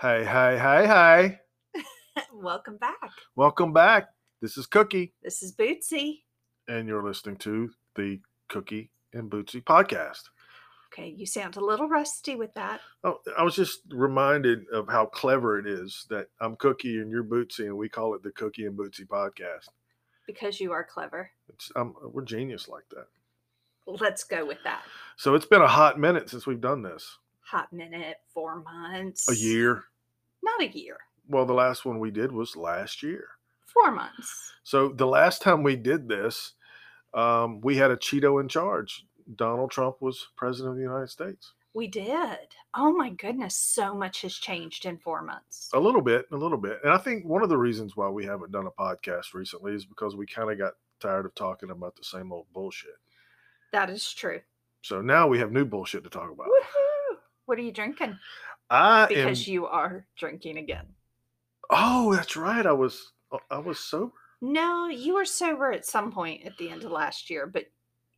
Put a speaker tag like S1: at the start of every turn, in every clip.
S1: Hey, hey, hey, hey.
S2: Welcome back.
S1: Welcome back. This is Cookie,
S2: This is Bootsy.
S1: and you're listening to the Cookie and Bootsy podcast.
S2: Okay, you sound a little rusty with that.
S1: Oh, I was just reminded of how clever it is that I'm Cookie and you're Bootsy, and we call it the Cookie and Bootsy podcast.
S2: because you are clever.
S1: It's um, we're genius like that.
S2: Let's go with that.
S1: So it's been a hot minute since we've done this.
S2: Hot minute, four months.
S1: A year.
S2: Not a year.
S1: Well, the last one we did was last year.
S2: Four months.
S1: So the last time we did this, um, we had a Cheeto in charge. Donald Trump was president of the United States.
S2: We did. Oh my goodness, so much has changed in four months.
S1: A little bit, a little bit. And I think one of the reasons why we haven't done a podcast recently is because we kind of got tired of talking about the same old bullshit.
S2: That is true.
S1: So now we have new bullshit to talk about.
S2: Woohoo! What are you drinking?
S1: I
S2: Because
S1: am.
S2: you are drinking again.
S1: Oh, that's right. I was. I was sober.
S2: No, you were sober at some point at the end of last year, but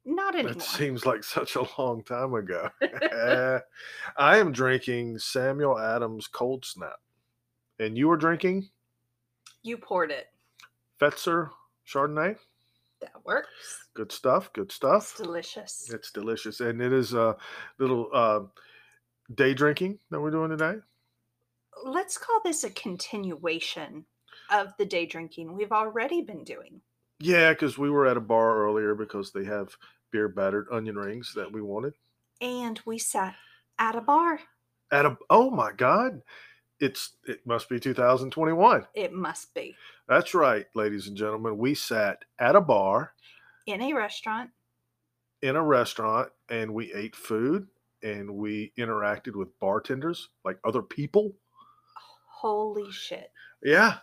S2: not anymore.
S1: It seems like such a long time ago. I am drinking Samuel Adams Cold Snap, and you are drinking
S2: you poured it.
S1: Fetzer Chardonnay.
S2: That works.
S1: Good stuff. Good
S2: It's
S1: stuff.
S2: delicious.
S1: It's delicious, and it is a little uh, day drinking that we're doing today.
S2: let's call this a continuation of the day drinking we've already been doing.
S1: Yeah, because we were at a bar earlier because they have beer battered onion rings that we wanted.
S2: And we sat at a bar.
S1: At a oh my god, it's it must be 2021.
S2: It must be
S1: That's right, ladies and gentlemen. We sat at a bar
S2: in a restaurant.
S1: in a restaurant and we ate food and we interacted with bartenders like other people.
S2: Holy shit.
S1: Yeah,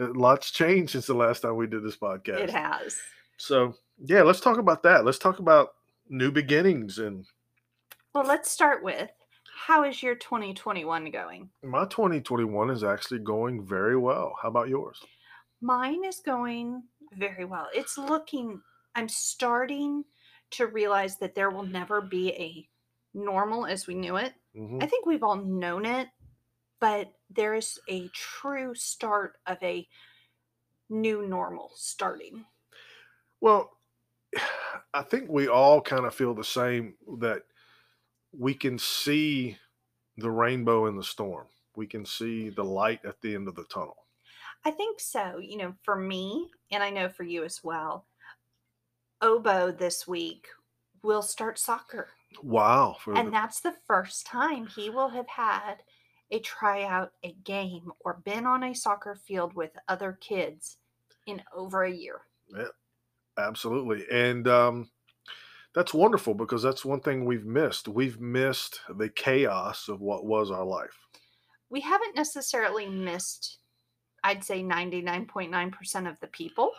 S1: uh, lots changed since the last time we did this podcast.
S2: It has.
S1: So yeah, let's talk about that. Let's talk about new beginnings and
S2: Well, let's start with how is your 2021 going?
S1: my 2021 is actually going very well. How about yours?
S2: Mine is going very well. It's looking, I'm starting to realize that there will never be a normal as we knew it.
S1: hmm
S2: I think we've all known it, but there is a true start of a new normal starting.
S1: Well, I think we all kind of feel the same that we can see the rainbow in the storm. We can see the light at the end of the tunnel.
S2: I think so. You know, for me, and I know for you as well, Obo this week will start soccer.
S1: Wow.
S2: And
S1: the-
S2: that's the first time he will have had a tryout, a game, or been on a soccer field with other kids in over a year.
S1: Yeah, absolutely. And um, that's wonderful because that's one thing we've missed. We've missed the chaos of what was our life.
S2: we haven't necessarily missed i'd say 99.9% of the people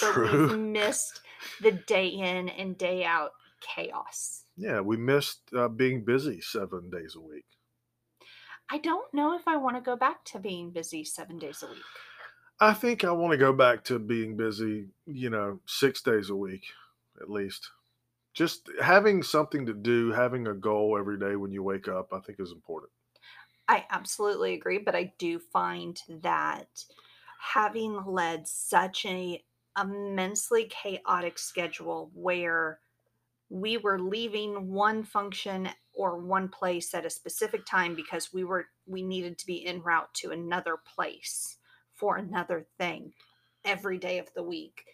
S2: but we've
S1: True.
S2: missed the day in and day out chaos
S1: Yeah, we missed uh, being busy seven days a week.
S2: i don't know if i want to go back to being busy seven days a week
S1: I think I want to go back to being busy, you know, six days a week at least. Just having something to do, having a goal every day when you wake up, I think is important.
S2: i absolutely agree but i do find that having led such a immensely chaotic schedule where we were leaving one function or one place at a specific time because we were we needed to be en route to another place for another thing every day of the week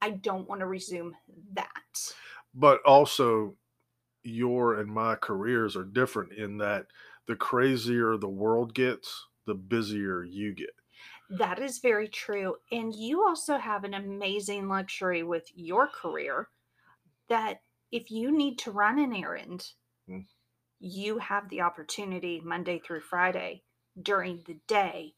S2: i don't want to resume that
S1: But also, your and my careers are different in that the crazier the world gets, the busier you get.
S2: that is very true and you also have an amazing luxury with your career that if you need to run an errand
S1: Mm.
S2: you have the opportunity monday through friday during the day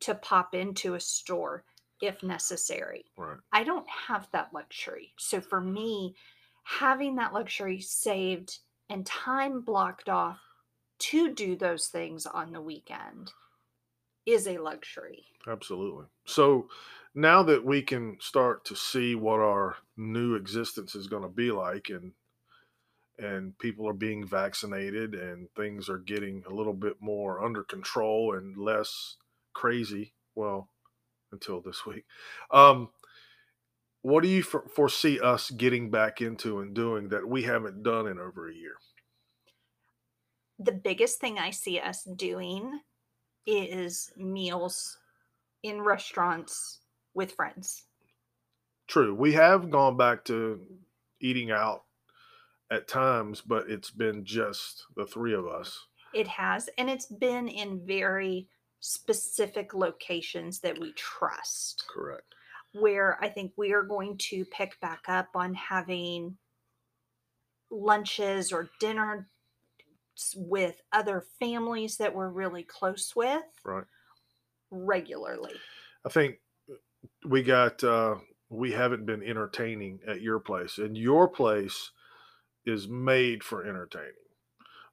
S2: to pop into a store if necessary
S1: Right.
S2: I don't have that luxury. So for me, having that luxury saved and time blocked off to do those things on the weekend is a luxury.
S1: Absolutely. So now that we can start to see what our new existence is going to be like and and people are being vaccinated and things are getting a little bit more under control and less crazy. Well, until this week. Um, what do you for- foresee us getting back into and doing that we haven't done in over a year?
S2: The biggest thing I see us doing is meals in restaurants with friends.
S1: True. We have gone back to eating out at times, but it's been just the three of us.
S2: It has, and it's been in very specific locations that we trust.
S1: Correct.
S2: Where I think we are going to pick back up on having lunches or dinner with other families that we're really close with
S1: Right.
S2: regularly.
S1: I think we got uh we haven't been entertaining at your place. And your place is made for entertaining.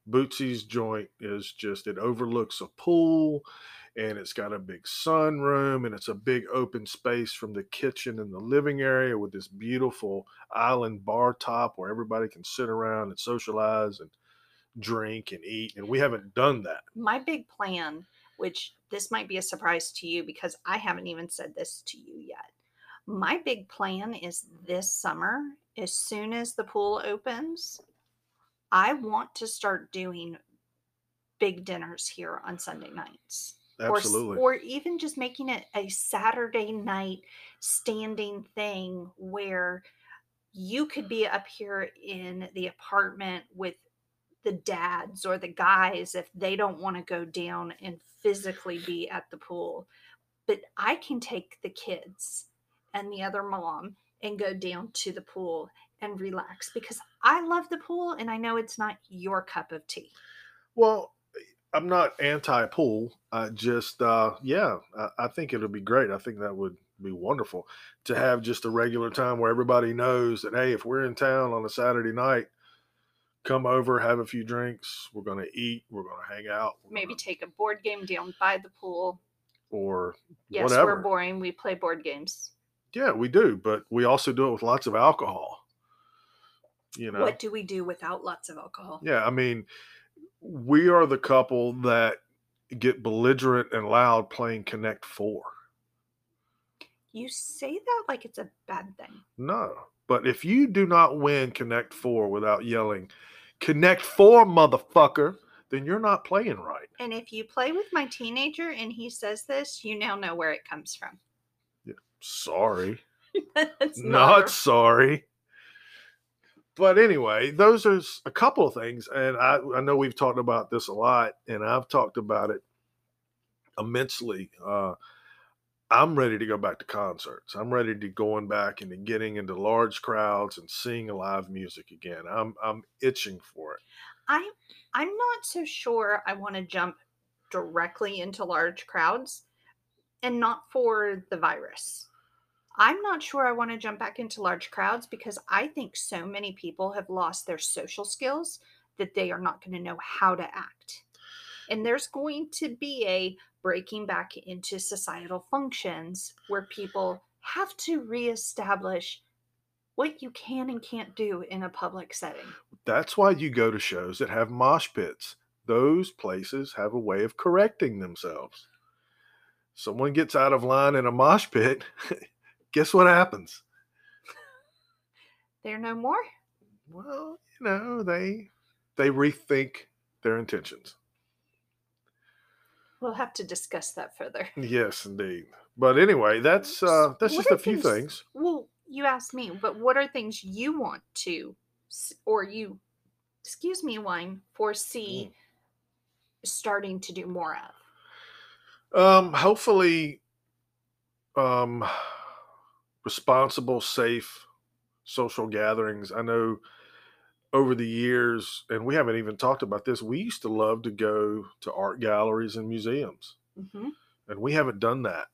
S1: Bootsy's joint is just it overlooks a pool and it's got a big sunroom and it's a big open space from the kitchen and the living area with this beautiful island bar top where everybody can sit around and socialize and drink and eat and we haven't done that.
S2: My big plan, which this might be a surprise to you because I haven't even said this to you yet. My big plan is this summer, as soon as the pool opens, I want to start doing big dinners here on Sunday nights. Or
S1: Absolutely.
S2: Or, even just making it a Saturday night standing thing where you could be up here in the apartment with the dads or the guys if they don't want to go down and physically be at the pool. But I can take the kids and the other mom and go down to the pool and relax because I love the pool and I know it's not your cup of tea.
S1: Well, I'm not anti pool. I just, uh, yeah, I, I think it'll be great. I think that would be wonderful to have just a regular time where everybody knows that, hey, if we're in town on a Saturday night, come over, have a few drinks. We're going to eat. We're going to hang out. we're
S2: Maybe
S1: gonna-
S2: take a board game down by the pool.
S1: or
S2: Yes,
S1: whatever.
S2: we're boring. We play board games.
S1: Yeah, we do, but we also do it with lots of alcohol. You know,
S2: What do we do without lots of alcohol?
S1: Yeah, I mean, we are the couple that get belligerent and loud playing Connect Four.
S2: You say that like it's a bad thing.
S1: No, but if you do not win Connect Four without yelling Connect Four, motherfucker, then you're not playing right.
S2: And if you play with my teenager and he says this, you now know where it comes from.
S1: Yeah,
S2: Sorry,
S1: not
S2: a-
S1: sorry. But anyway, those are a couple of things, and I, I know we've talked about this a lot, and I've talked about it immensely. Uh, I'm ready to go back to concerts. I'm ready to going back into getting into large crowds and seeing live music again. I'm I'm itching for it.
S2: I I'm not so sure I want to jump directly into large crowds and not for the virus. I'm not sure I want to jump back into large crowds because I think so many people have lost their social skills that they are not going to know how to act. And there's going to be a breaking back into societal functions where people have to reestablish what you can and can't do in a public setting.
S1: That's why you go to shows that have mosh pits. Those places have a way of correcting themselves. Someone gets out of line in a mosh pit, guess what happens?
S2: They're no more?
S1: Well, you know, they they rethink their intentions.
S2: We'll have to discuss that further.
S1: Yes, indeed. But anyway, that's uh that's
S2: What
S1: just a few
S2: things-
S1: things.
S2: Well, you asked me, but what are things you want to, or you, excuse me, wine, foresee
S1: Mm.
S2: starting to do more of?
S1: Um, hopefully, um, responsible, safe social gatherings. I know over the years, and we haven't even talked about this. We used to love to go to art galleries and museums,
S2: hmm
S1: and we haven't done that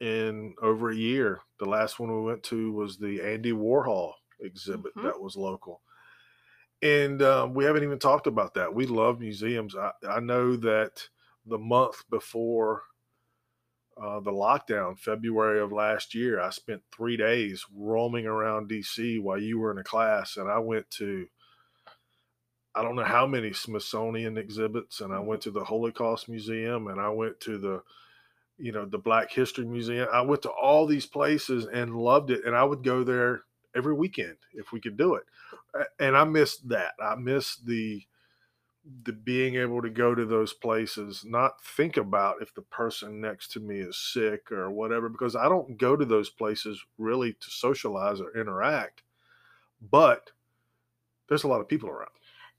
S1: in over a year. The last one we went to was the Andy Warhol exhibit
S2: Mhm.
S1: that was local. And um, we haven't even talked about that. We love museums. I, I know that the month before uh, the lockdown, February of last year, I spent three days roaming around DC while you were in a class, and I went to I don't know how many Smithsonian exhibits, and I mm-hmm. went to the Holocaust Museum, and I went to the, you know, the Black History Museum. I went to all these places and loved it, and I would go there every weekend if we could do it. And I missed that. I missed the the being able to go to those places, not think about if the person next to me is sick or whatever, because I don't go to those places really to socialize or interact. But there's a lot of people around.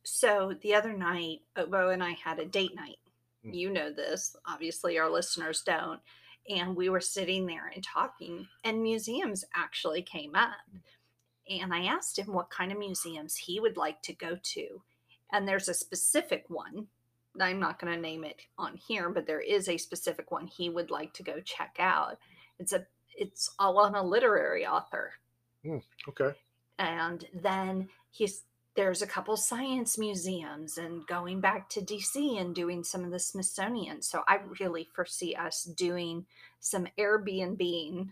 S2: So the other night, uh, Obo and I had a date night.
S1: Mm.
S2: You know this. Obviously, our listeners don't. And we were sitting there and talking, and museums actually came up. Mm. And I asked him what kind of museums he would like to go to. And there's a specific one. I'm not going to name it on here, but there is a specific one he would like to go check out. It's a it's all on a literary author mm,
S1: Okay.
S2: and then he's there's a couple science museums and going back to DC and doing some of the Smithsonian. So I really foresee us doing some Airbnb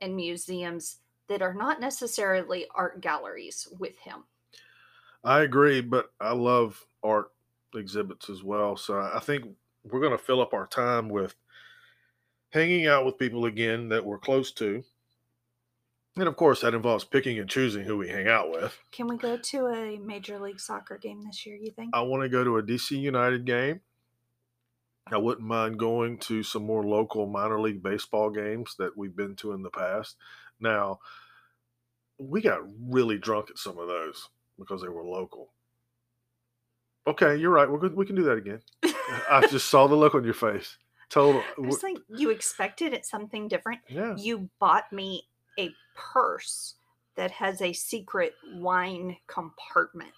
S2: and museums that are not necessarily art galleries with him.
S1: I agree, but I love art exhibits as well. So I think we're going to fill up our time with hanging out with people again that we're close to. And of course, that involves picking and choosing who we hang out with.
S2: Can we go to a Major League Soccer game this year, you think?
S1: I want to go to a DC United game. I wouldn't mind going to some more local minor league baseball games that we've been to in the past. Now, we got really drunk at some of those because they were local. Okay, you're right. We're good. We can do that again. I just saw the look on your face. Total.
S2: I was like, you expected it something different.
S1: Yeah.
S2: You bought me a purse that has a secret wine compartment.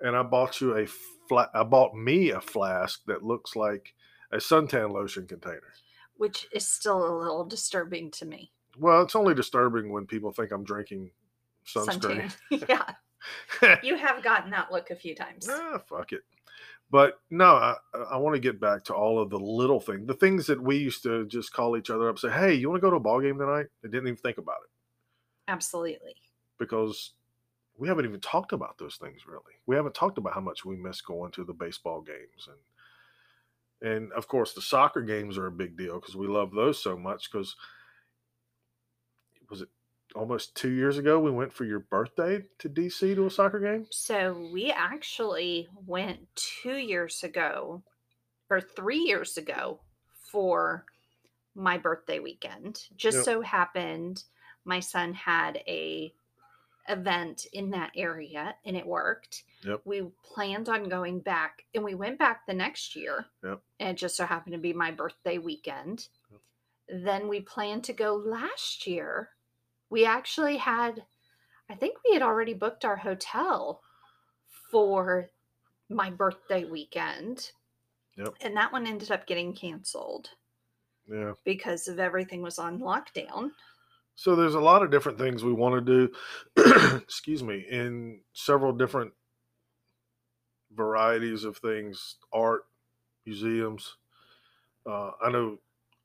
S1: And I bought you a flat. I bought me a flask that looks like a suntan lotion container.
S2: which is still a little disturbing to me.
S1: Well, it's only disturbing when people think I'm drinking sunscreen.
S2: Suntan. yeah, you have gotten that look a few times.
S1: ah, fuck it. But no, I, I want to get back to all of the little things, the things that we used to just call each other up, say, "Hey, you want to go to a ball game tonight?" They didn't even think about it
S2: Absolutely.
S1: because we haven't even talked about those things really. We haven't talked about how much we miss going to the baseball games and and of course the soccer games are a big deal because we love those so much because was it almost two years ago we went for your birthday to DC to a soccer game?
S2: So we actually went two years ago or three years ago for my birthday weekend. Just
S1: Yep.
S2: so happened my son had a event in that area and it worked.
S1: Yep.
S2: We planned on going back and we went back the next year.
S1: Yep.
S2: And it just so happened to be my birthday weekend. Then we planned to go last year. We actually had I think we had already booked our hotel for my birthday weekend.
S1: Yep.
S2: And that one ended up getting canceled
S1: Yeah.
S2: because of everything was on lockdown.
S1: So there's a lot of different things we want to do, excuse me, in several different varieties of things, art, museums. Uh, I know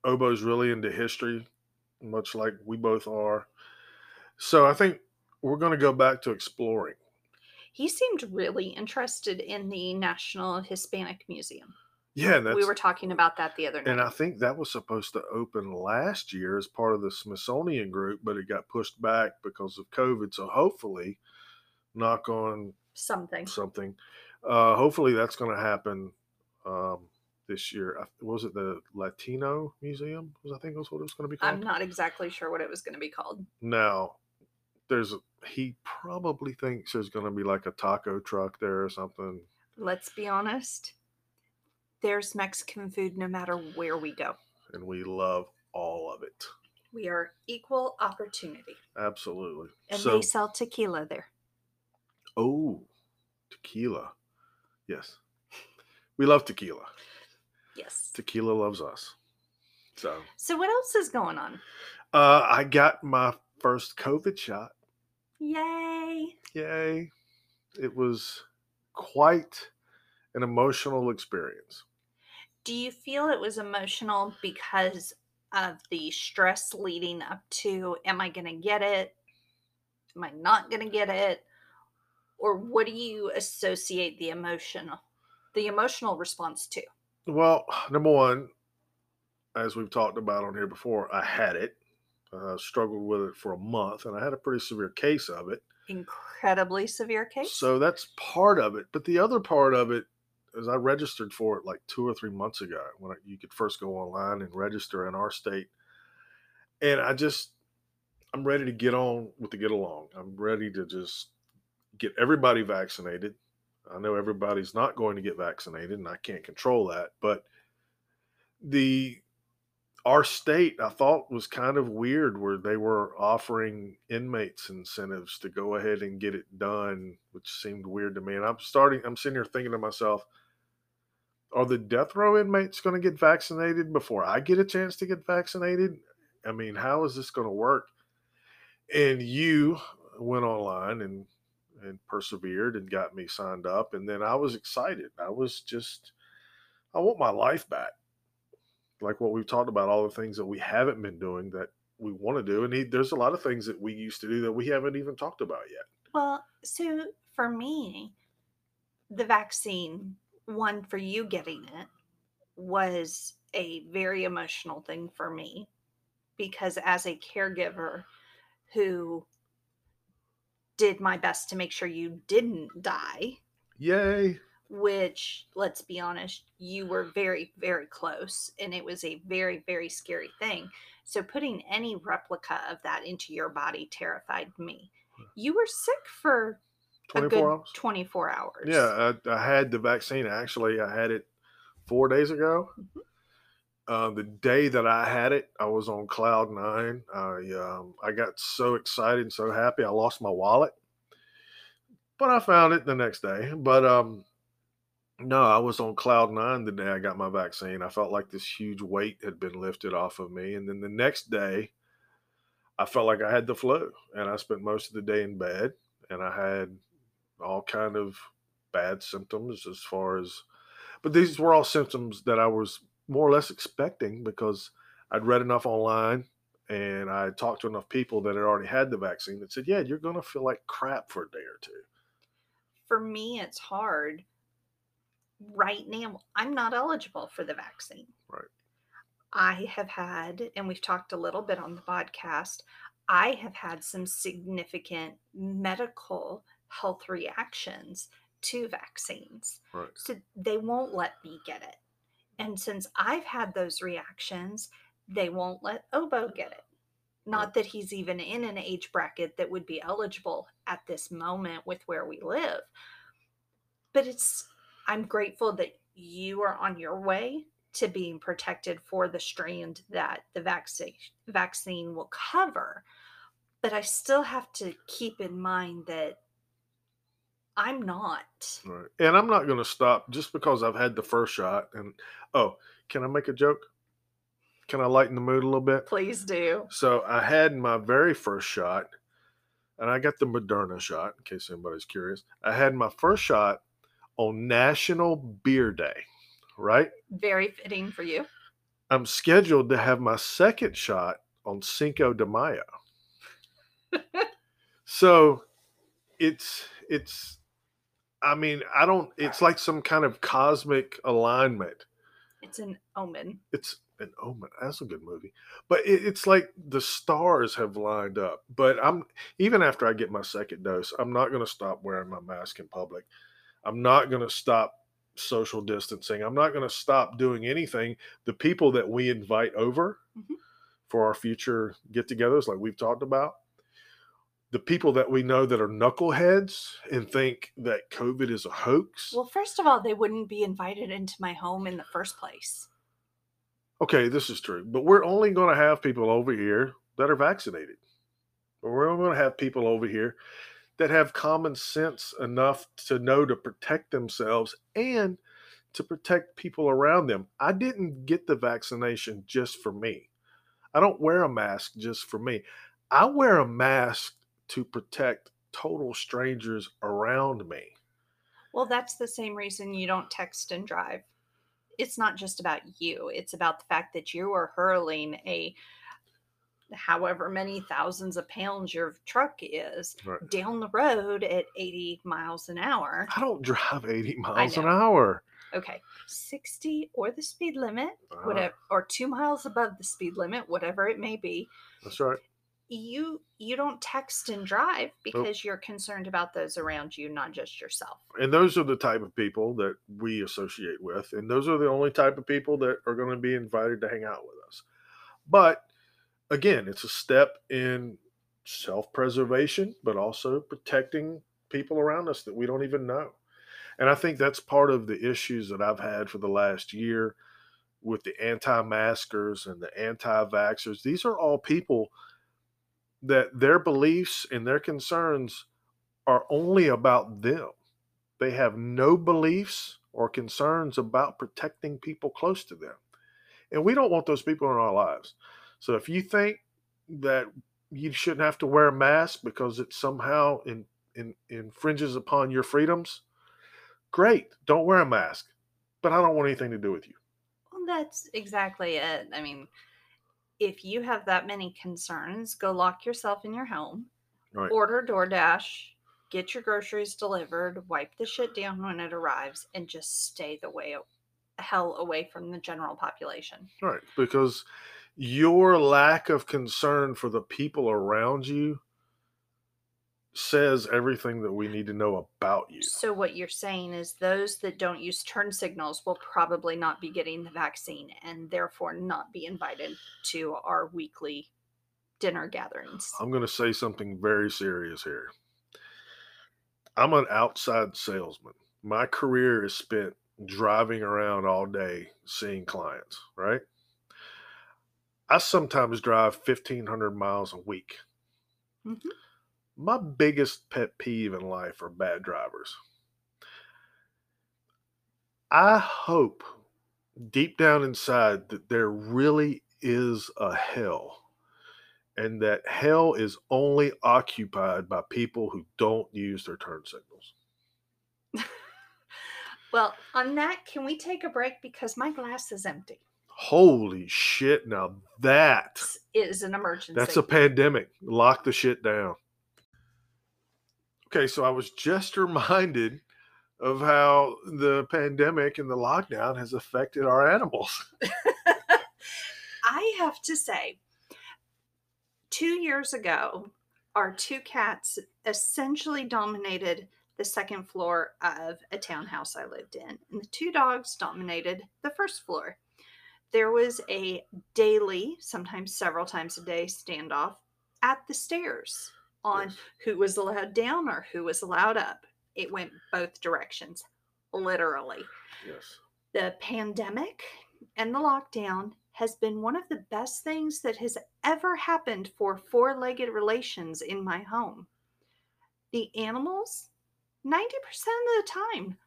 S1: Obo's really into history, much like we both are. So I think we're going to go back to exploring.
S2: He seemed really interested in the National Hispanic Museum.
S1: Yeah, that's
S2: we were talking about that the other night.
S1: and I think that was supposed to open last year as part of the Smithsonian group, but it got pushed back because of COVID. So hopefully, knock on
S2: Something.
S1: something. Uh, hopefully, that's going to happen um, this year. I- Was it the Latino Museum? Was I think that's what it was going to be called.
S2: I'm not exactly sure what it was going to be called.
S1: Now, there's a, he probably thinks there's going to be like a taco truck there or something.
S2: Let's be honest. There's Mexican food no matter where we go.
S1: and we love all of it.
S2: We are equal opportunity.
S1: Absolutely.
S2: And
S1: so,
S2: they sell tequila there.
S1: oh, tequila. Yes. We love tequila.
S2: Yes.
S1: Tequila loves us. So,
S2: So what else is going on?
S1: uh, I got my first COVID shot.
S2: Yay.
S1: Yay. It was quite an emotional experience.
S2: Do you feel it was emotional because of the stress leading up to am I going to get it? Am I not going to get it? or what do you associate the emotional the emotional response to?
S1: Well, number one, as we've talked about on here before, I had it. Uh, struggled with it for a month, and I had a pretty severe case of it.
S2: Incredibly severe case.
S1: So that's part of it. But the other part of it is I registered for it like two or three months ago when I, you could first go online and register in our state. And I just, I'm ready to get on with the get along. I'm ready to just get everybody vaccinated. I know everybody's not going to get vaccinated and I can't control that, but the our state I thought was kind of weird where they were offering inmates incentives to go ahead and get it done, which seemed weird to me. And I'm starting I'm sitting here thinking to myself, are the death row inmates going to get vaccinated before I get a chance to get vaccinated? I mean, how is this going to work? And you went online and and persevered and got me signed up and then I was excited. I was just I want my life back like what we've talked about, all the things that we haven't been doing that we want to do. And he, there's a lot of things that we used to do that we haven't even talked about yet.
S2: Well, so for me, the vaccine, one for you getting it, was a very emotional thing for me because as a caregiver who did my best to make sure you didn't die.
S1: Yay.
S2: which let's be honest you were very very close and it was a very very scary thing. So putting any replica of that into your body terrified me. You were sick for 24 hours? 24 hours.
S1: Yeah I, I, had the vaccine. Actually i had it four days ago. Mm-hmm. uh, the day that i had it i was on cloud nine. I um, i got so excited and so happy i lost my wallet. But i found it the next day. But um no, I was on cloud nine the day I got my vaccine. I felt like this huge weight had been lifted off of me. And then the next day, I felt like I had the flu. And I spent most of the day in bed. And I had all kind of bad symptoms as far as but these were all symptoms that I was more or less expecting because I'd read enough online and I talked to enough people that had already had the vaccine that said, "Yeah, you're going to feel like crap for a day or two.
S2: For me, it's hard right now I'm not eligible for the vaccine.
S1: Right.
S2: I have had, and we've talked a little bit on the podcast, I have had some significant medical health reactions to vaccines.
S1: Right.
S2: So they won't let me get it. And since I've had those reactions, they won't let Obo get it. Not that he's even in an age bracket that would be eligible at this moment with where we live. But it's I'm grateful that you are on your way to being protected for the strand that the vaccine vaccine will cover. But I still have to keep in mind that I'm not.
S1: Right. And I'm not going to stop just because I've had the first shot. And oh, can I make a joke? Can I lighten the mood a little bit?
S2: Please do.
S1: So I had my very first shot, and I got the Moderna shot, in case anybody's curious. I had my first shot on National Beer Day, right?
S2: Very fitting for you.
S1: I'm scheduled to have my second shot on Cinco de Mayo. so it's it's I mean, I don't it's like some kind of cosmic alignment.
S2: It's an omen.
S1: It's an omen. That's a good movie. But it, it's like the stars have lined up. But I'm even after I get my second dose, I'm not going to stop wearing my mask in public. I'm not going to stop social distancing. I'm not going to stop doing anything. The people that we invite over mm-hmm. for our future get togethers, like we've talked about, the people that we know that are knuckleheads and think that COVID is a hoax.
S2: Well, first of all, they wouldn't be invited into my home in the first place.
S1: Okay, this is true, but we're only going to have people over here that are vaccinated. We're only going to have people over here that have common sense enough to know to protect themselves and to protect people around them. I didn't get the vaccination just for me. I don't wear a mask just for me. I wear a mask to protect total strangers around me.
S2: Well, that's the same reason you don't text and drive. It's not just about you, it's about the fact that you are hurling a however many thousands of pounds your truck is
S1: Right.
S2: down the road at 80 miles an hour.
S1: I don't drive 80 miles an hour.
S2: Okay, 60 or the speed limit,
S1: Ah,
S2: whatever, or two miles above the speed limit, whatever it may be.
S1: that's right.
S2: You you don't text and drive because you're concerned about those around you, not just yourself.
S1: And those are the type of people that we associate with. And those are the only type of people that are going to be invited to hang out with us. But again, it's a step in self preservation, but also protecting people around us that we don't even know. And I think that's part of the issues that I've had for the last year with the anti maskers and the anti vaxxers. These are all people that their beliefs and their concerns are only about them. They have no beliefs or concerns about protecting people close to them. And we don't want those people in our lives. So if you think that you shouldn't have to wear a mask because it somehow in, in, infringes upon your freedoms, great, don't wear a mask. But I don't want anything to do with you.
S2: Well, that's exactly it. I mean, if you have that many concerns, go lock yourself in your home,
S1: Right.
S2: order DoorDash, get your groceries delivered, wipe the shit down when it arrives, and just stay the way hell away from the general population.
S1: Right. Because your lack of concern for the people around you says everything that we need to know about you.
S2: So what you're saying is those that don't use turn signals will probably not be getting the vaccine and therefore not be invited to our weekly dinner gatherings.
S1: I'm going to say something very serious here. I'm an outside salesman. My career is spent driving around all day seeing clients, right? I sometimes drive 1,500 miles a week.
S2: Mhm.
S1: My biggest pet peeve in life are bad drivers. I hope deep down inside that there really is a hell and that hell is only occupied by people who don't use their turn signals.
S2: Well, on that, can we take a break because my glass is empty?
S1: Holy shit, now that
S2: is an emergency.
S1: that's a pandemic. Lock the shit down. Okay, so I was just reminded of how the pandemic and the lockdown has affected our animals.
S2: I have to say, two years ago, our two cats essentially dominated the second floor of a townhouse I lived in, and the two dogs dominated the first floor. There was a daily, sometimes several times a day, standoff at the stairs on
S1: Yes.
S2: who was allowed down or who was allowed up. It went both directions, literally
S1: Yes.
S2: the pandemic and the lockdown has been one of the best things that has ever happened for four legged relations in my home. The animals, 90% of the time,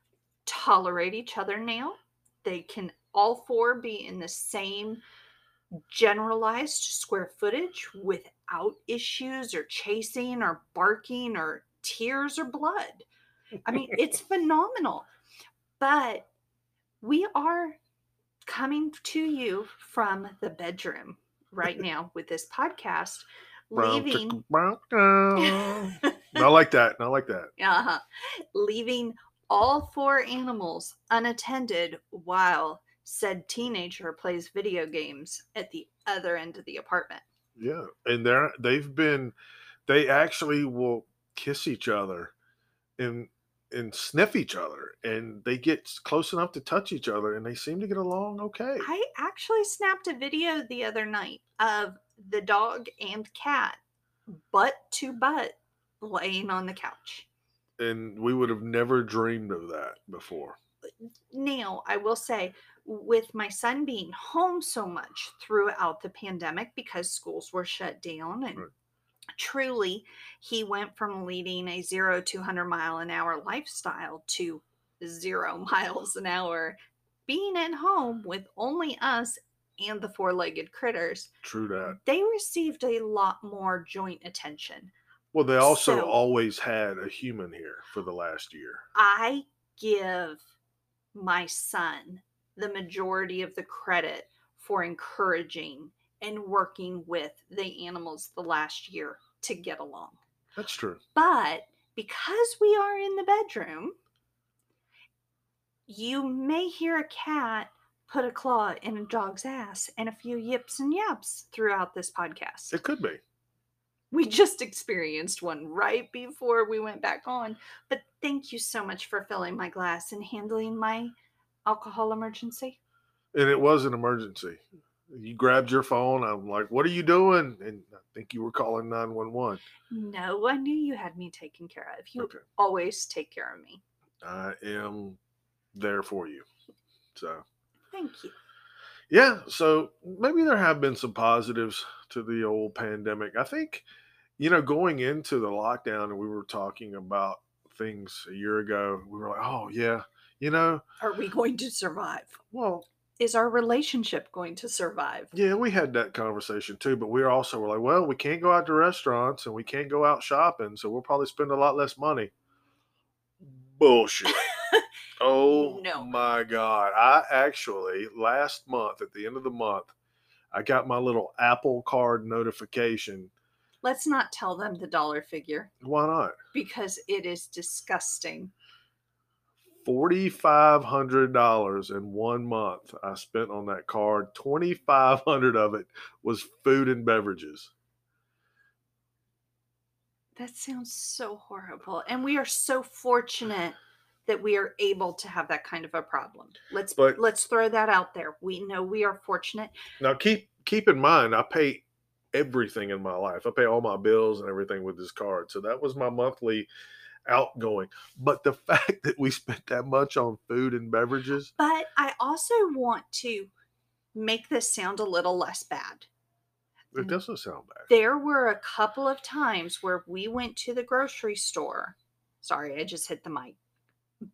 S2: tolerate each other now. They can all four be in the same generalized square footage without issues or chasing or barking or tears or blood. I mean, it's phenomenal. But we are coming to you from the bedroom right now with this podcast, leaving
S1: chicken, brown cow. Not like that. Not like that.
S2: uh-huh, leaving all four animals unattended while said teenager plays video games at the other end of the apartment.
S1: Yeah, and they're they've been they actually will kiss each other and and sniff each other and they get close enough to touch each other and they seem to get along okay.
S2: I actually snapped a video the other night of the dog and cat butt to butt laying on the couch.
S1: And we would have never dreamed of that before.
S2: Now, I will say, with my son being home so much throughout the pandemic because schools were shut down and
S1: Right.
S2: truly he went from leading a zero to 100 mile an hour lifestyle to zero miles an hour being at home with only us and the four-legged critters
S1: True that.
S2: they received a lot more joint attention
S1: Well, they also
S2: So-
S1: always had a human here for the last year.
S2: I give my son the majority of the credit for encouraging and working with the animals the last year to get along.
S1: That's true.
S2: But because we are in the bedroom, you may hear a cat put a claw in a dog's ass and a few yips and yaps throughout this podcast.
S1: It could be.
S2: We just experienced one right before we went back on. But thank you so much for filling my glass and handling my alcohol emergency.
S1: And it was an emergency. You grabbed your phone. I'm like, what are you doing? And I think you were calling 911.
S2: No, I knew you had me taken care of. You
S1: Okay.
S2: always take care of me.
S1: I am there for you. So,
S2: Thank you.
S1: yeah. So maybe there have been some positives to the old pandemic. I think, you know, going into the lockdown and we were talking about things a year ago, we were like, oh, yeah, you know,
S2: Are we going to survive?
S1: well,
S2: Is our relationship going to survive?
S1: Yeah, we had that conversation too, but we were also were like, well, we can't go out to restaurants and we can't go out shopping, so we'll probably spend a lot less money. Bullshit. oh
S2: No.
S1: my god. I actually last month at the end of the month, I got my little Apple card notification.
S2: Let's not tell them the dollar figure
S1: Why not?
S2: because it is disgusting.
S1: Forty-five hundred dollars in one month I spent on that card. Twenty-five hundred of it was food and beverages.
S2: That sounds so horrible. And we are so fortunate that we are able to have that kind of a problem. Let's
S1: But-
S2: let's throw that out there. We know we are fortunate.
S1: Now keep keep in mind, I pay everything in my life. I pay all my bills and everything with this card. So that was my monthly outgoing. But the fact that we spent that much on food and beverages,
S2: But I also want to make this sound a little less bad.
S1: it doesn't sound bad.
S2: There were a couple of times where we went to the grocery store. Sorry, I just hit the mic.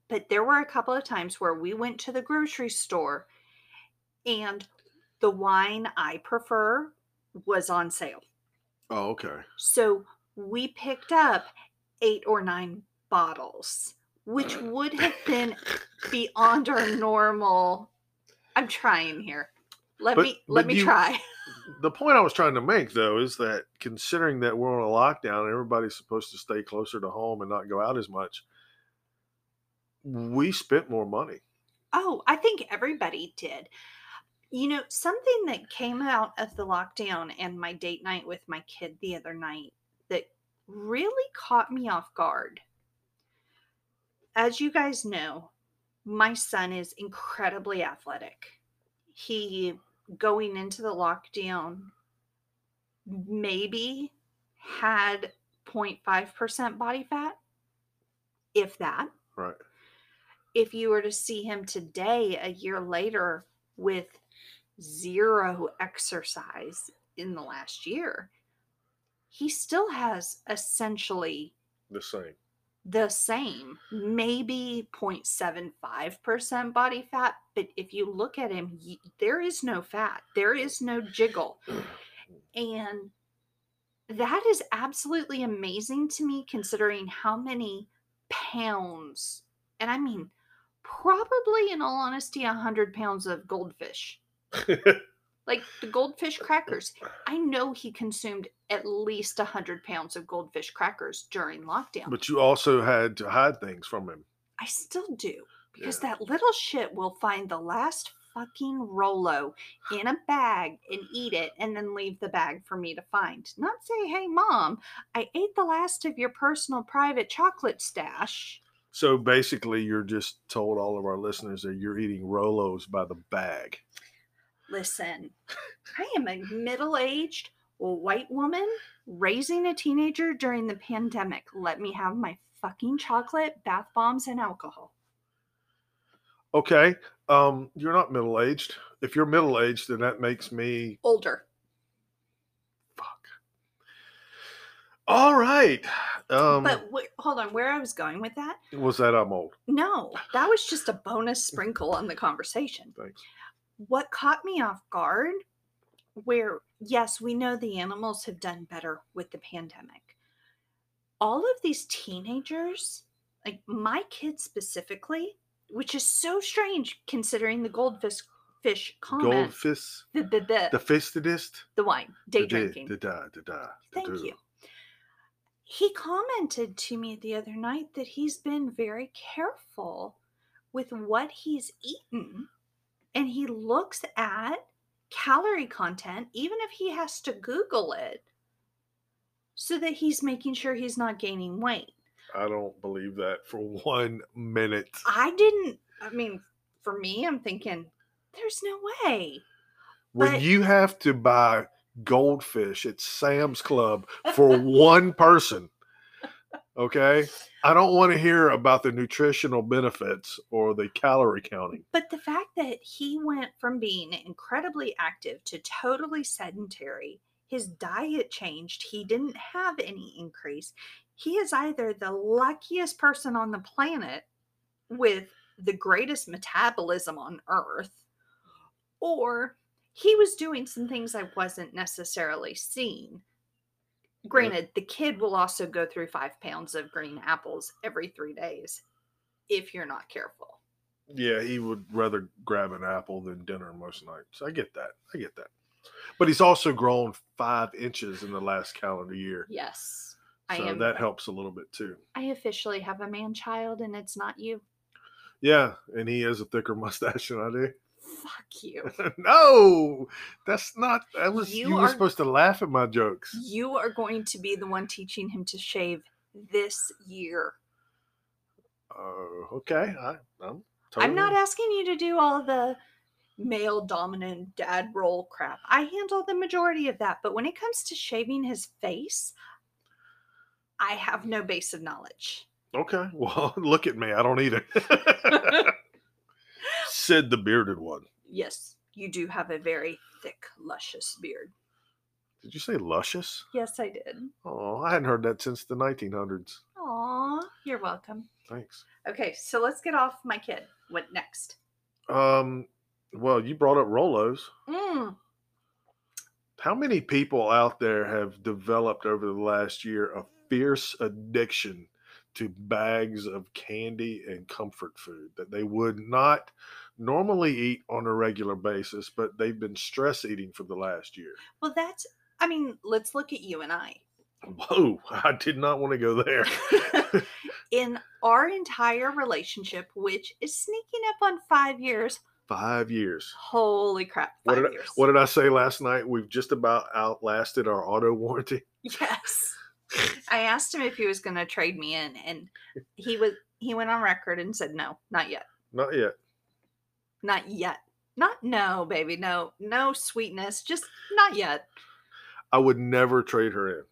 S2: But there were a couple of times where we went to the grocery store and the wine I prefer was on sale.
S1: Oh, okay.
S2: So we picked up eight or nine bottles, which would have been beyond our normal. I'm trying here. Let
S1: But-
S2: me let me
S1: you-
S2: try.
S1: The point I was trying to make though is that considering that we're on a lockdown, and everybody's supposed to stay closer to home and not go out as much. We spent more money.
S2: Oh, I think everybody did. You know, something that came out of the lockdown and my date night with my kid the other night that really caught me off guard. As you guys know, my son is incredibly athletic. He, going into the lockdown, maybe had 0.5% body fat, if that
S1: Right.
S2: if you were to see him today, a year later, with zero exercise in the last year, he still has essentially
S1: The same.
S2: the same, maybe 0.75% body fat. But if you look at him, y- there is no fat, there is no jiggle. And that is absolutely amazing to me considering how many pounds, and I mean, probably in all honesty, 100 pounds of goldfish. Like the goldfish crackers. I know he consumed at least 100 pounds of goldfish crackers during lockdown.
S1: but you also had to hide things from him.
S2: I still do because
S1: Yeah.
S2: that little shit will find the last fucking Rolo in a bag and eat it and then leave the bag for me to find. Not say, hey, mom, I ate the last of your personal private chocolate stash.
S1: So basically, you're just told all of our listeners that you're eating Rolos by the bag.
S2: Listen, I am a middle aged white woman raising a teenager during the pandemic. Let me have my fucking chocolate, bath bombs, and alcohol.
S1: Okay, um, you're not middle aged. If you're middle aged, then that makes me
S2: Older.
S1: fuck. All right. Um,
S2: but wh- hold on, where I was going with that?
S1: was that I'm old?
S2: No, that was just a bonus sprinkle on the conversation.
S1: Thanks.
S2: What caught me off guard, where, yes, we know the animals have done better with the pandemic. All of these teenagers, like my kids specifically, which is so strange considering the goldfish goldfish comment.
S1: Goldfish,
S2: the, the, the,
S1: the fistedest.
S2: the wine, day
S1: Da- da-
S2: drinking.
S1: Da da da da.
S2: Thank you. He commented to me the other night that he's been very careful with what he's eaten. And he looks at calorie content, even if he has to Google it, so that he's making sure he's not gaining weight.
S1: I don't believe that for one minute.
S2: I didn't, I mean, for me, I'm thinking, there's no way.
S1: When
S2: but-
S1: you have to buy goldfish at Sam's Club for one person, okay? I don't want to hear about the nutritional benefits or the calorie counting.
S2: But the fact that he went from being incredibly active to totally sedentary, his diet changed, he didn't have any increase. He is either the luckiest person on the planet with the greatest metabolism on earth, or he was doing some things I wasn't necessarily seeing. Granted, the kid will also go through five pounds of green apples every three days if you're not careful.
S1: Yeah, he would rather grab an apple than dinner most nights. I get that. I get that. But he's also grown five inches in the last calendar year.
S2: Yes. I
S1: So
S2: am
S1: that helps a little bit too.
S2: I officially have a man child and it's not you.
S1: Yeah, and he has a thicker mustache than I do.
S2: Fuck you.
S1: no, that's not. That was
S2: You
S1: you, were supposed to laugh at my jokes.
S2: You are going to be the one teaching him to shave this year.
S1: Oh, okay. I, I'm.
S2: I'm not asking you to do all the male dominant dad role crap. I handle the majority of that. But when it comes to shaving his face, I have no base of knowledge.
S1: Okay. Well, look at me. I don't either. Sid the bearded one.
S2: yes, you do have a very thick, luscious beard.
S1: Did you say luscious?
S2: Yes, I did.
S1: Oh, I hadn't heard that since the 1900s.
S2: Aw, you're welcome.
S1: Thanks.
S2: Okay, so let's get off my kid. What next?
S1: Um. Well, you brought up Rolos.
S2: Mm,
S1: How many people out there have developed over the last year a fierce addiction to bags of candy and comfort food that they would not normally eat on a regular basis, but they've been stress eating for the last year?
S2: well, that's, I mean, let's look at you and I.
S1: Whoa, I did not want to go there.
S2: In our entire relationship, which is sneaking up on five years,
S1: Five years.
S2: holy crap,
S1: What did, I, what did I say last night? We've just about outlasted our auto warranty.
S2: yes. I asked him if he was going to trade me in, and he was, he went on record and said, no, not yet.
S1: Not yet.
S2: Not yet. Not no, baby. No, no sweetness. Just not yet.
S1: I would never trade her in.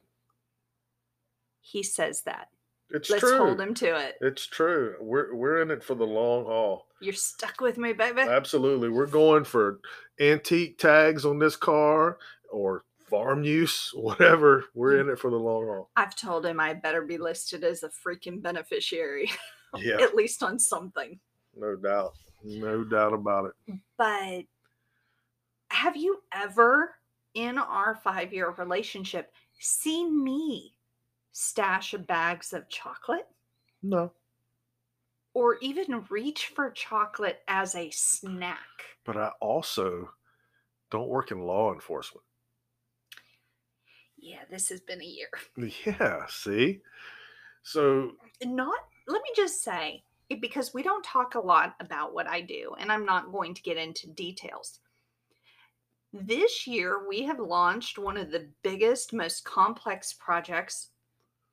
S2: He says that.
S1: It's
S2: Let's
S1: true.
S2: hold him to it.
S1: It's true. We're we're in it for the long haul.
S2: You're stuck with me, baby.
S1: Absolutely. We're going for antique tags on this car or farm use, whatever. We're in it for the long haul.
S2: I've told him I better be listed as a freaking beneficiary,
S1: Yeah,
S2: at least on something.
S1: no doubt. No doubt about it.
S2: But have you ever, in our five year relationship, seen me stash bags of chocolate
S1: No.
S2: or even reach for chocolate as a snack?
S1: But I also don't work in law enforcement.
S2: Yeah, this has been a year.
S1: Yeah, see? So
S2: not let me just say because we don't talk a lot about what I do and I'm not going to get into details. This year we have launched one of the biggest most complex projects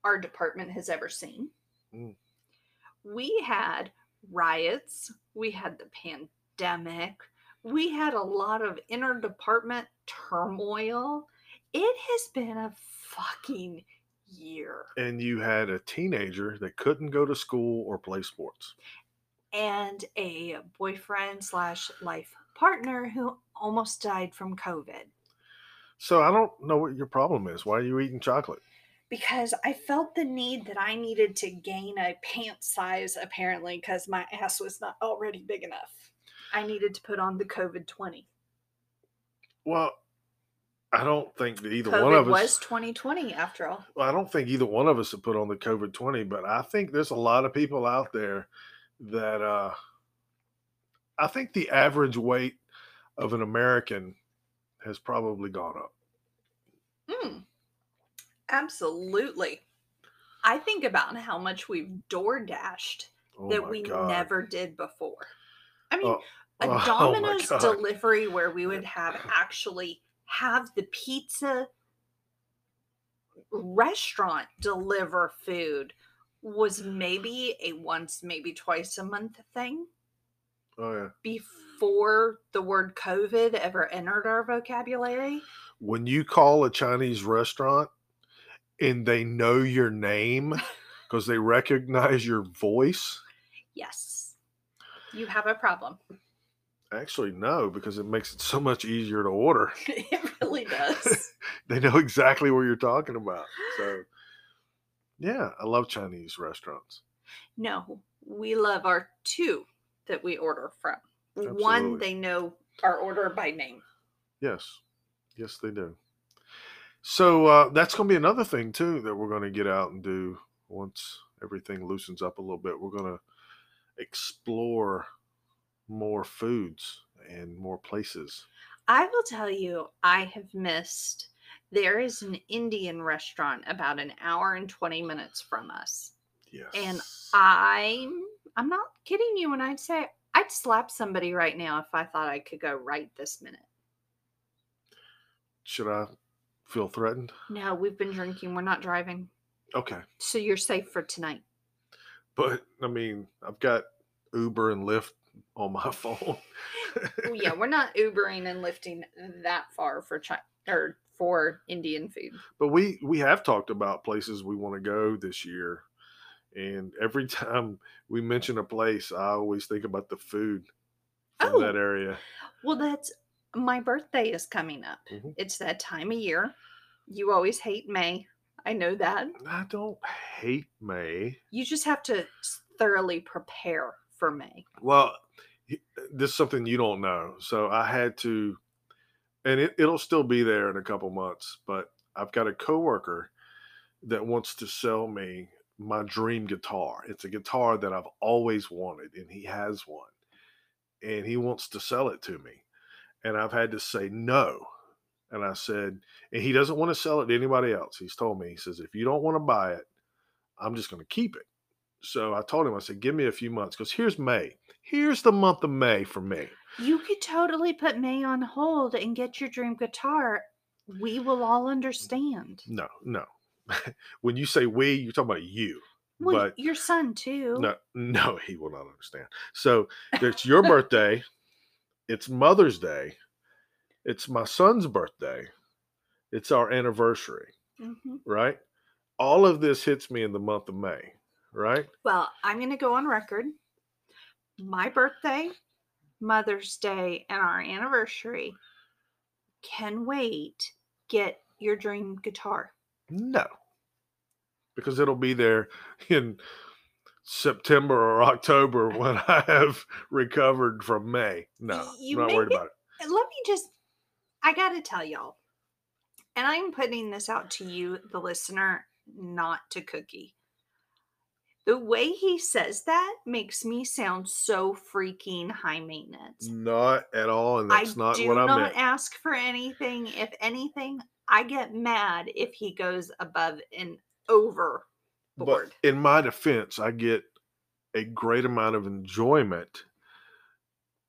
S2: our department has ever seen.
S1: Mm.
S2: We had riots, we had the pandemic, we had a lot of interdepartment turmoil. It has been a fucking year.
S1: and you had a teenager that couldn't go to school or play sports.
S2: and a boyfriend slash life partner who almost died from COVID
S1: So I don't know what your problem is. Why are you eating chocolate?
S2: because I felt the need that I needed to gain a pant size apparently because my ass was not already big enough. I needed to put on the COVID 20.
S1: Well, I don't think that either one of us
S2: was 2020 after all.
S1: Well, I don't think either one of us have put on the COVID 20, but I think there's a lot of people out there that uh, I think the average weight of an American has probably gone up.
S2: Mm, absolutely. I think about how much we've door dashed
S1: Oh
S2: that we
S1: God.
S2: never did before. I mean,
S1: Oh,
S2: a
S1: oh
S2: Domino's
S1: God.
S2: delivery where we would have actually have the pizza restaurant deliver food was maybe a once, maybe twice a month thing
S1: Oh yeah.
S2: before the word COVID ever entered our vocabulary.
S1: When you call a Chinese restaurant and they know your name because they recognize your voice,
S2: Yes, you have a problem.
S1: Actually no, because it makes it so much easier to order.
S2: it really does.
S1: they know exactly what you're talking about. So yeah, I love Chinese restaurants.
S2: No, we love our two that we order from. One, they know our order by name.
S1: Yes. Yes, they do. So uh, that's going to be another thing too that we're going to get out and do once everything loosens up a little bit. We're going to explore more foods and more places.
S2: I will tell you, I have missed. There is an Indian restaurant about an hour and 20 minutes from us.
S1: Yes.
S2: And I'm I'm not kidding you when I'd say I'd slap somebody right now if I thought I could go right this minute.
S1: Should I feel threatened?
S2: No, we've been drinking. We're not driving.
S1: Okay.
S2: So you're safe for tonight.
S1: But I mean, I've got Uber and Lyft on my phone.
S2: Oh, yeah, we're not Ubering and lifting that far for China or for Indian food.
S1: but we we have talked about places we want to go this year and every time we mention a place i always think about the food from
S2: Oh.
S1: that area
S2: Well, that's my birthday is coming up.
S1: Mhm.
S2: It's that time of year. You always hate May. I know that.
S1: i don't hate may
S2: You just have to thoroughly prepare for May.
S1: well this is something you don't know so i had to and it, it'll still be there in a couple months but i've got a coworker that wants to sell me my dream guitar. It's a guitar that i've always wanted and he has one and he wants to sell it to me and i've had to say no and i said and he doesn't want to sell it to anybody else. He's told me he says if you don't want to buy it i'm just going to keep it so i told him i said give me a few months because here's may here's the month of may for me
S2: You could totally put May on hold and get your dream guitar. We will all understand.
S1: no no when you say we you're talking about you
S2: Well,
S1: but
S2: your son too.
S1: no no he will not understand so it's your birthday it's mother's day it's my son's birthday it's our anniversary
S2: Mhm.
S1: right all of this hits me in the month of may right
S2: Well, I'm going to go on record. My birthday, Mother's Day, and our anniversary can wait. Get your dream guitar.
S1: no because it'll be there in september or october when i have recovered from may no
S2: You
S1: i'm not worried
S2: it-
S1: about it
S2: let me just, I got to tell y'all, and I'm putting this out to you, the listener, not to Cookie. The way he says that makes me sound so freaking high maintenance.
S1: not at all and that's
S2: I
S1: not what I meant.
S2: I do not ask for anything. If anything, I get mad if he goes above and over
S1: But in my defense, I get a great amount of enjoyment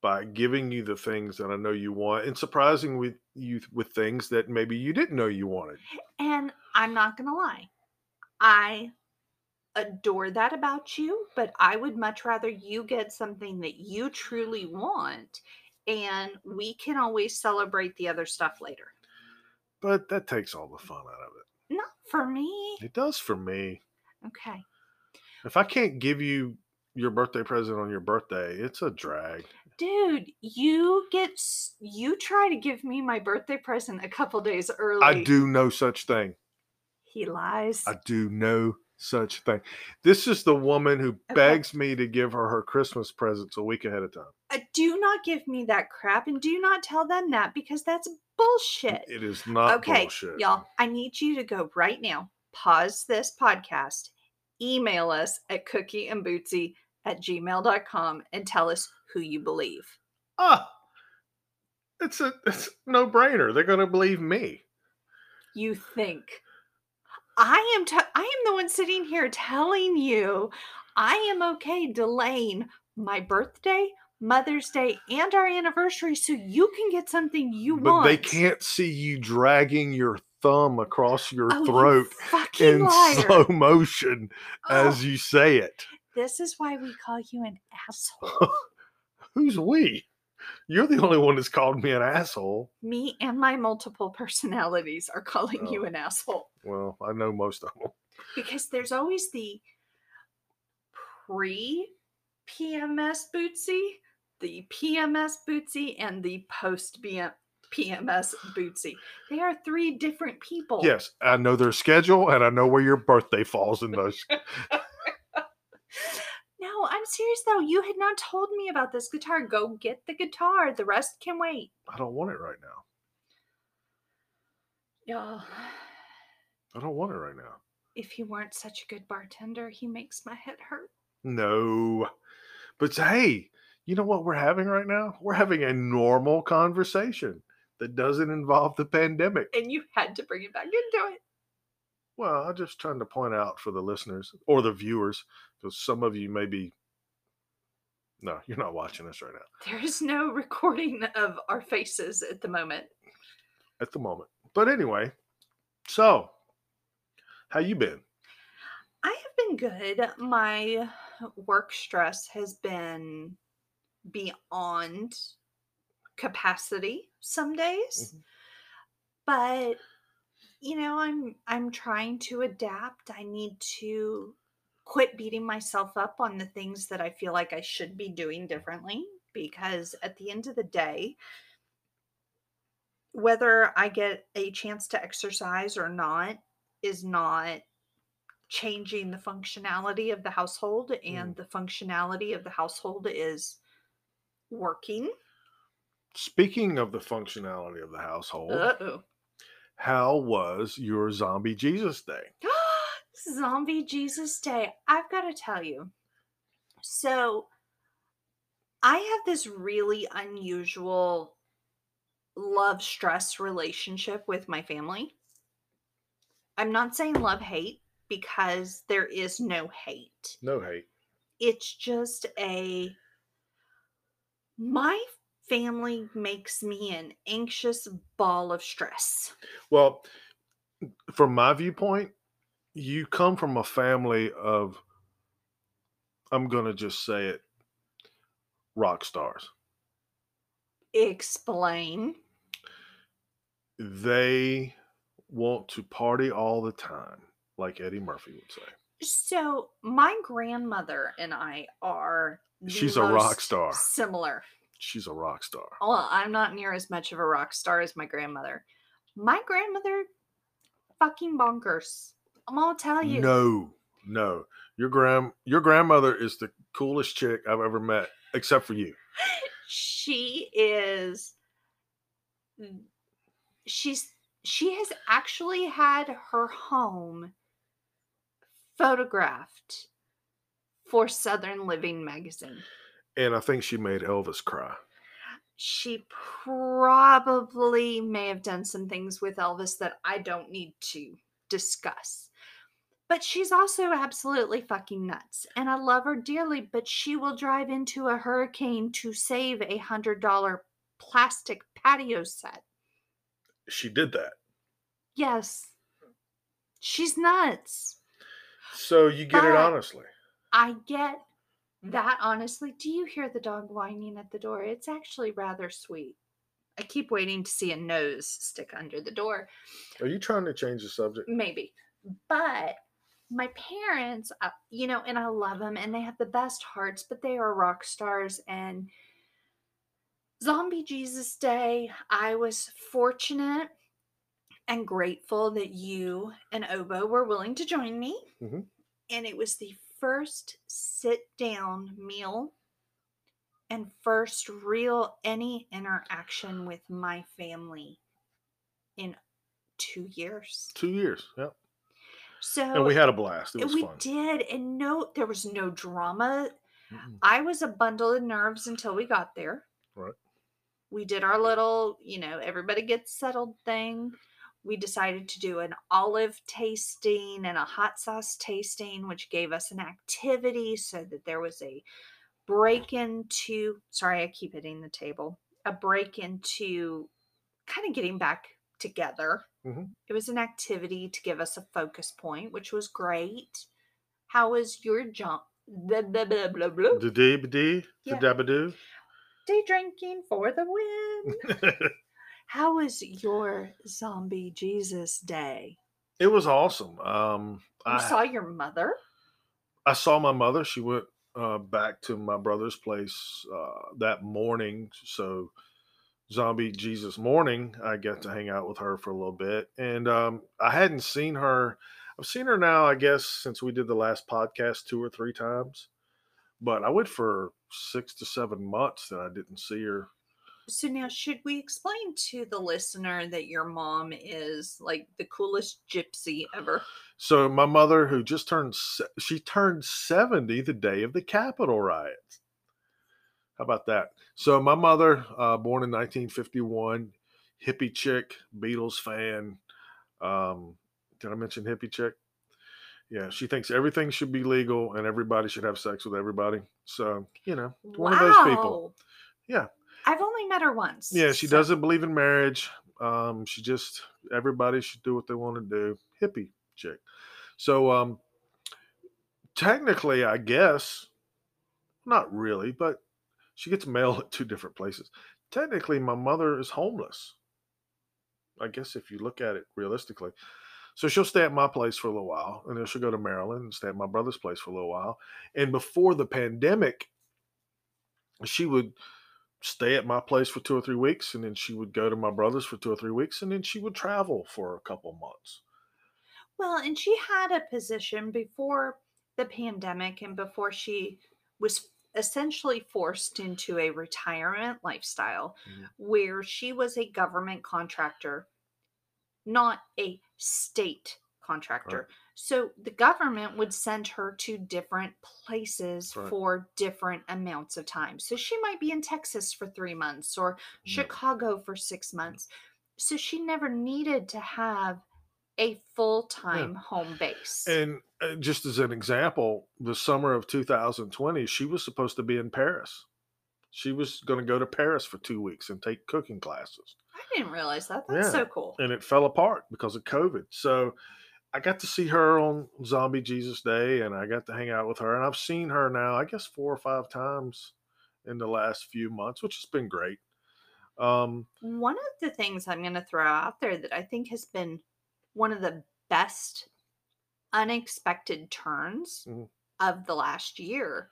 S1: by giving you the things that I know you want and surprising with you with things that maybe you didn't know you wanted.
S2: And I'm not going to lie, I adore that about you, but I would much rather you get something that you truly want and we can always celebrate the other stuff later.
S1: But that takes all the fun out of it.
S2: Not for me.
S1: it. Does for me.
S2: Okay.
S1: If I can't give you your birthday present on your birthday, it's a drag.
S2: Dude, you get you try to give me my birthday present a couple days early.
S1: I do no such thing.
S2: He lies.
S1: I do no such thing. This is the woman who
S2: Okay.
S1: begs me to give her her Christmas presents a week ahead of time.
S2: Uh, do not give me that crap and do not tell them that because that's bullshit.
S1: It is not
S2: okay,
S1: bullshit.
S2: y'all, I need you to go right now, pause this podcast, email us at cookieandbootsy at gmail.com and tell us who you believe.
S1: Ah, It's a it's no brainer. They're going to believe me.
S2: You think. I am t- I am the one sitting here telling you I am okay delaying my birthday, Mother's Day, and our anniversary so you can get something you want.
S1: but
S2: want.
S1: they can't see you dragging your thumb across your
S2: Oh,
S1: throat
S2: fucking
S1: in
S2: liar.
S1: slow motion
S2: Oh,
S1: as you say it.
S2: this is why we call you an asshole.
S1: Who's we? You're the only one that's called me an asshole.
S2: Me and my multiple personalities are calling you
S1: Oh.
S2: an asshole.
S1: Well, I know most of them.
S2: because there's always the pre PMS Bootsy, the PMS Bootsy, and the post PMS Bootsy. They are three different people.
S1: Yes, I know their schedule and I know where your birthday falls in those.
S2: No, I'm serious though. You had not told me about this guitar. Go get the guitar. The rest can wait.
S1: I don't want it right now.
S2: Yeah.
S1: I don't want it right now.
S2: If he weren't such a good bartender, he makes my head hurt.
S1: No. But hey, you know what we're having right now? We're having a normal conversation that doesn't involve the pandemic.
S2: And you had to bring it back into it.
S1: Well, I'm just trying to point out for the listeners or the viewers, because some of you may be. No, you're not watching this right now
S2: There is no recording of our faces at the moment.
S1: at the moment. But anyway, so how you been?
S2: I have been good. My work stress has been beyond capacity some days. Mm-hmm. But you know, I'm I'm trying to adapt. I need to quit beating myself up on the things that I feel like I should be doing differently because at the end of the day whether I get a chance to exercise or not is not changing the functionality of the household and mm. the functionality of the household is working.
S1: Speaking of the functionality of the household,
S2: uh-oh.
S1: how was your zombie Jesus day?
S2: zombie jesus day i've got to tell you. So i have this really unusual love stress relationship with my family i'm not saying love hate because there is no hate
S1: No hate.
S2: it's just a my family makes me an anxious ball of stress
S1: Well, from my viewpoint, you come from a family of, I'm going to just say it, rock stars.
S2: explain
S1: They want to party all the time, like Eddie Murphy would say.
S2: So my grandmother and I are
S1: She's a rock star.
S2: Similar.
S1: She's a rock star.
S2: Well, I'm not near as much of a rock star as my grandmother. My grandmother fucking bonkers. I'm gonna tell you.
S1: No, no. Your grand your grandmother is the coolest chick I've ever met, except for you.
S2: She is mm, she's she has actually had her home photographed for Southern Living magazine.
S1: And I think she made Elvis cry.
S2: she probably may have done some things with Elvis that I don't need to discuss. But she's also absolutely fucking nuts. And I love her dearly, but she will drive into a hurricane to save a hundred dollar plastic patio set.
S1: She did that.
S2: Yes. She's nuts.
S1: So you get it honestly.
S2: I get that honestly. Do you hear the dog whining at the door? It's actually rather sweet. I keep waiting to see a nose stick under the door.
S1: Are you trying to change the subject?
S2: maybe but my parents uh, you know and i love them and they have the best hearts but they are rock stars and zombie jesus day i was fortunate and grateful that you and obo were willing to join me
S1: Mhm.
S2: and it was the first sit down meal and first real any interaction with my family in two years
S1: Two years. Yep.
S2: so
S1: And we had a blast. It was
S2: we
S1: fun.
S2: did, and no, there was no drama.
S1: Mm-mm.
S2: I was a bundle of nerves until we got there.
S1: Right.
S2: We did our little, you know, everybody gets settled thing. We decided to do an olive tasting and a hot sauce tasting, which gave us an activity so that there was a break into, sorry, I keep hitting the table, a break into kind of getting back together.
S1: Mhm.
S2: It was an activity to give us a focus point, which was great. How was your jump? Blah, blah, blah, blah, blah.
S1: The dee dee, the
S2: Yeah.
S1: dabadoo.
S2: Drinking for the win. How was your zombie Jesus day?
S1: it was awesome. Um,
S2: You
S1: I
S2: saw your mother?
S1: I saw my mother. She went uh, back to my brother's place uh, that morning. So, Zombie Jesus morning, I got to hang out with her for a little bit. And um, I hadn't seen her. I've seen her now, I guess, since we did the last podcast two or three times. But I went for six to seven months that I didn't see her.
S2: So now should we explain to the listener that your mom is like the coolest gypsy ever?
S1: So my mother, who just turned, she turned 70 the day of the Capitol riots. How about that? So my mother, uh, born in 1951, hippie chick, Beatles fan. Um, did I mention hippie chick? Yeah, she thinks everything should be legal and everybody should have sex with everybody. So, you know, one of those people. Yeah.
S2: I've only met her once.
S1: Yeah, she
S2: so-
S1: doesn't believe in marriage. Um, she just everybody should do what they want to do. Hippie chick. So um technically I guess not really, but she gets mail at two different places. Technically my mother is homeless. I guess if you look at it realistically. So she'll stay at my place for a little while, and then she'll go to Maryland and stay at my brother's place for a little while. And before the pandemic, she would stay at my place for two or three weeks, and then she would go to my brother's for two or three weeks, and then she would travel for a couple months.
S2: Well, and she had a position before the pandemic and before she was essentially forced into a retirement lifestyle
S1: Mhm.
S2: where she was a government contractor, not a state contractor. So the government would send her to different places
S1: Right.
S2: for different amounts of time. So she might be in Texas for three months or
S1: Yeah.
S2: Chicago for six months. So she never needed to have a full time home base.
S1: And uh, just as an example, the summer of 2020, she was supposed to be in Paris. She was going to go to Paris for two weeks and take cooking classes.
S2: I didn't realize that. That's
S1: Yeah.
S2: so cool.
S1: and it fell apart because of COVID. So I got to see her on Zombie Jesus Day and I got to hang out with her. And I've seen her now, I guess, four or five times in the last few months, which has been great. Um,
S2: One of the things I'm going to throw out there that I think has been one of the best unexpected turns
S1: Mhm.
S2: of the last year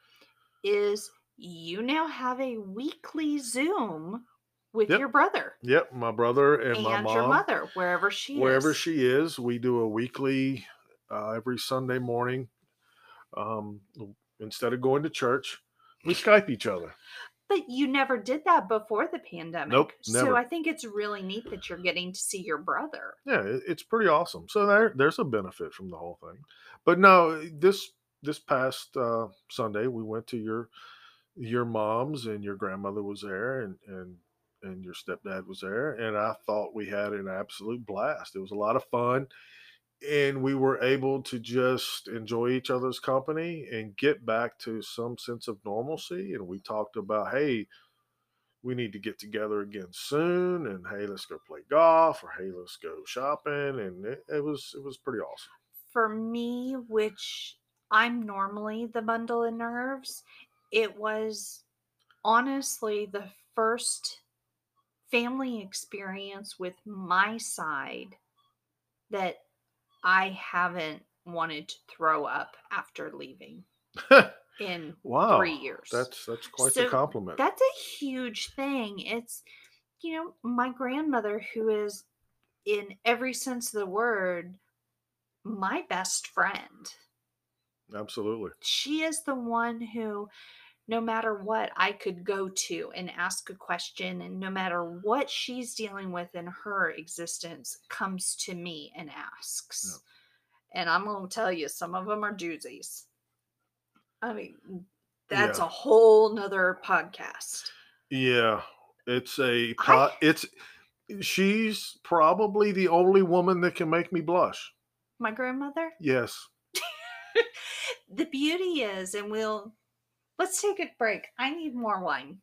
S2: is you now have a weekly Zoom with
S1: Yep.
S2: your brother
S1: yep, my brother and,
S2: and,
S1: my mom,
S2: your mother, wherever she
S1: wherever
S2: is.
S1: she is, we do a weekly uh, every Sunday morning. Um, instead of going to church, we Skype each other.
S2: But you never did that before the pandemic.
S1: Nope,
S2: So. I think it's really neat that you're getting to see your brother.
S1: yeah, it's pretty awesome. So there, there's a benefit from the whole thing. But no, this this past uh, Sunday we went to your your mom's and your grandmother was there and and and your stepdad was there and I thought we had an absolute blast. It was a lot of fun and we were able to just enjoy each other's company and get back to some sense of normalcy and we talked about hey we need to get together again soon and hey let's go play golf or hey let's go shopping and it, it was it was pretty awesome
S2: For me, which I'm normally the bundle of nerves, it was honestly the first family experience with my side that I haven't wanted to throw up after leaving in
S1: wow
S2: three years.
S1: that's that's quite
S2: So
S1: a compliment
S2: That's a huge thing. It's, you know, my grandmother, who is in every sense of the word, my best friend.
S1: Absolutely
S2: She is the one who, no matter what, I could go to and ask a question, and no matter what she's dealing with in her existence, comes to me and asks. And I'm going to tell you, some of them are doozies. I mean, that's
S1: Yeah.
S2: a whole nother podcast.
S1: yeah It's a pot. It's she's probably the only woman that can make me blush.
S2: My grandmother?
S1: Yes.
S2: the beauty is, and we'll let's take a break. I need more wine.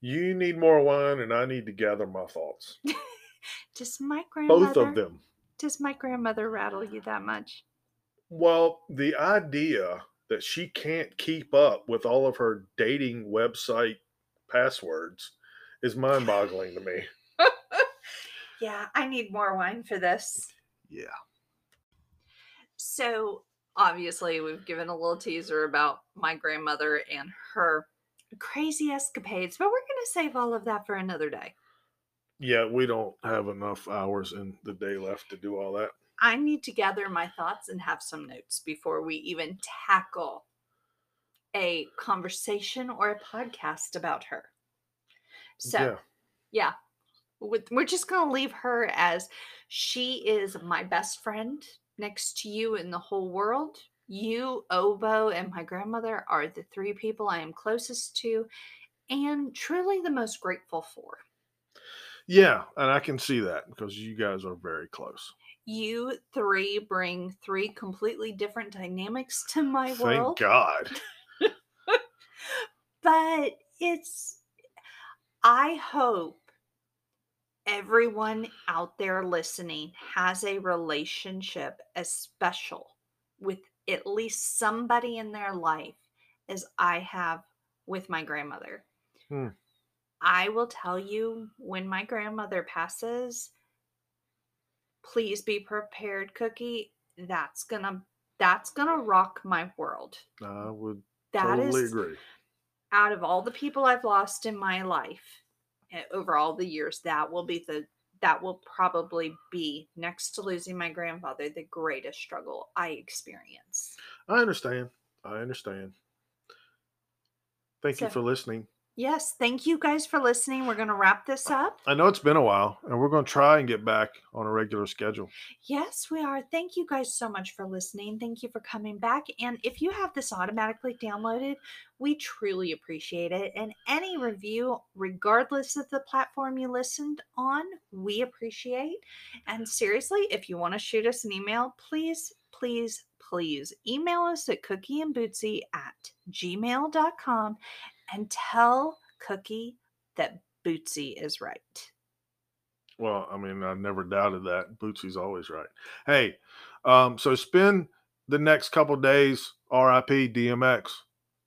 S1: You need more wine, and I need to gather my thoughts.
S2: Does my grandmother
S1: Both of them.
S2: Does my grandmother rattle you that much?
S1: Well, the idea that she can't keep up with all of her dating website passwords is mind boggling to me.
S2: yeah, I need more wine for this.
S1: Yeah.
S2: So, obviously, we've given a little teaser about my grandmother and her crazy escapades, but we're going to save all of that for another day.
S1: Yeah, we don't have enough hours in the day left to do all that.
S2: I need to gather my thoughts and have some notes before we even tackle a conversation or a podcast about her. So, yeah, yeah we're just going to leave her as she is my best friend next to you in the whole world. You, Obo, and my grandmother are the three people I am closest to and truly the most grateful for.
S1: Yeah, and I can see that because you guys are very close.
S2: You three bring three completely different dynamics to my
S1: Thank
S2: world.
S1: Thank God.
S2: but it's, I hope everyone out there listening has a relationship as special with at least somebody in their life as I have with my grandmother. Hmm. I will tell you when my grandmother passes, please be prepared, Cookie. That's gonna that's gonna rock my world.
S1: I would that totally is, agree.
S2: Out of all the people I've lost in my life, Eh, over all the years that will be the that will probably be next to losing my grandfather the greatest struggle i experience.
S1: I understand. I understand. Thank so, you for listening
S2: Yes, thank you guys for listening. We're going to wrap this up.
S1: I know it's been a while, and we're going to try and get back on a regular schedule.
S2: Yes, we are. Thank you guys so much for listening. Thank you for coming back. And if you have this automatically downloaded, we truly appreciate it. And any review, regardless of the platform you listened on, we appreciate. And seriously, if you want to shoot us an email, please, please, please email us at cookieandbootsy at gmail.com and tell Cookie that Bootsy is right.
S1: Well, I mean, I never doubted that. Bootsy's always right. Hey, um, so spend the next couple days RIP DMX.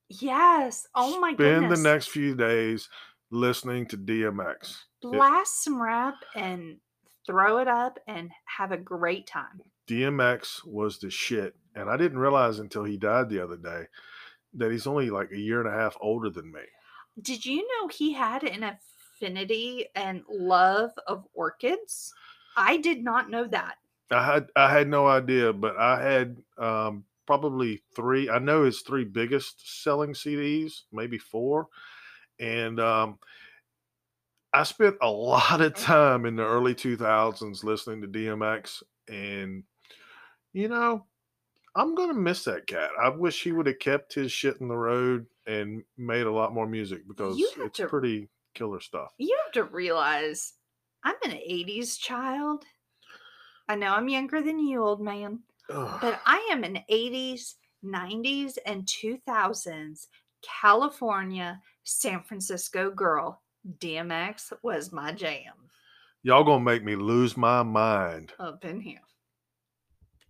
S2: Yes. Oh my
S1: spend
S2: goodness.
S1: Spend the next few days listening to DMX.
S2: Blast it, some rap and throw it up and have a great time.
S1: DMX was the shit. And I didn't realize until he died the other day that he's only like a year and a half older than me.
S2: Did you know he had an affinity and love of orchids? I did not know that.
S1: I had I had no idea, but I had um, probably three. I know his three biggest selling CDs, maybe four, and um, I spent a lot of time in the early 2000s listening to DMX, and you know, I'm gonna miss that cat. I wish he would have kept his shit in the road and made a lot more music because it's to, pretty killer stuff.
S2: You have to realize I'm an 80s child. I know I'm younger than you, old man, Ugh. but I am an 80s, 90s, and 2000s California, San Francisco girl. DMX was my jam.
S1: Y'all gonna make me lose my mind.
S2: Up in here.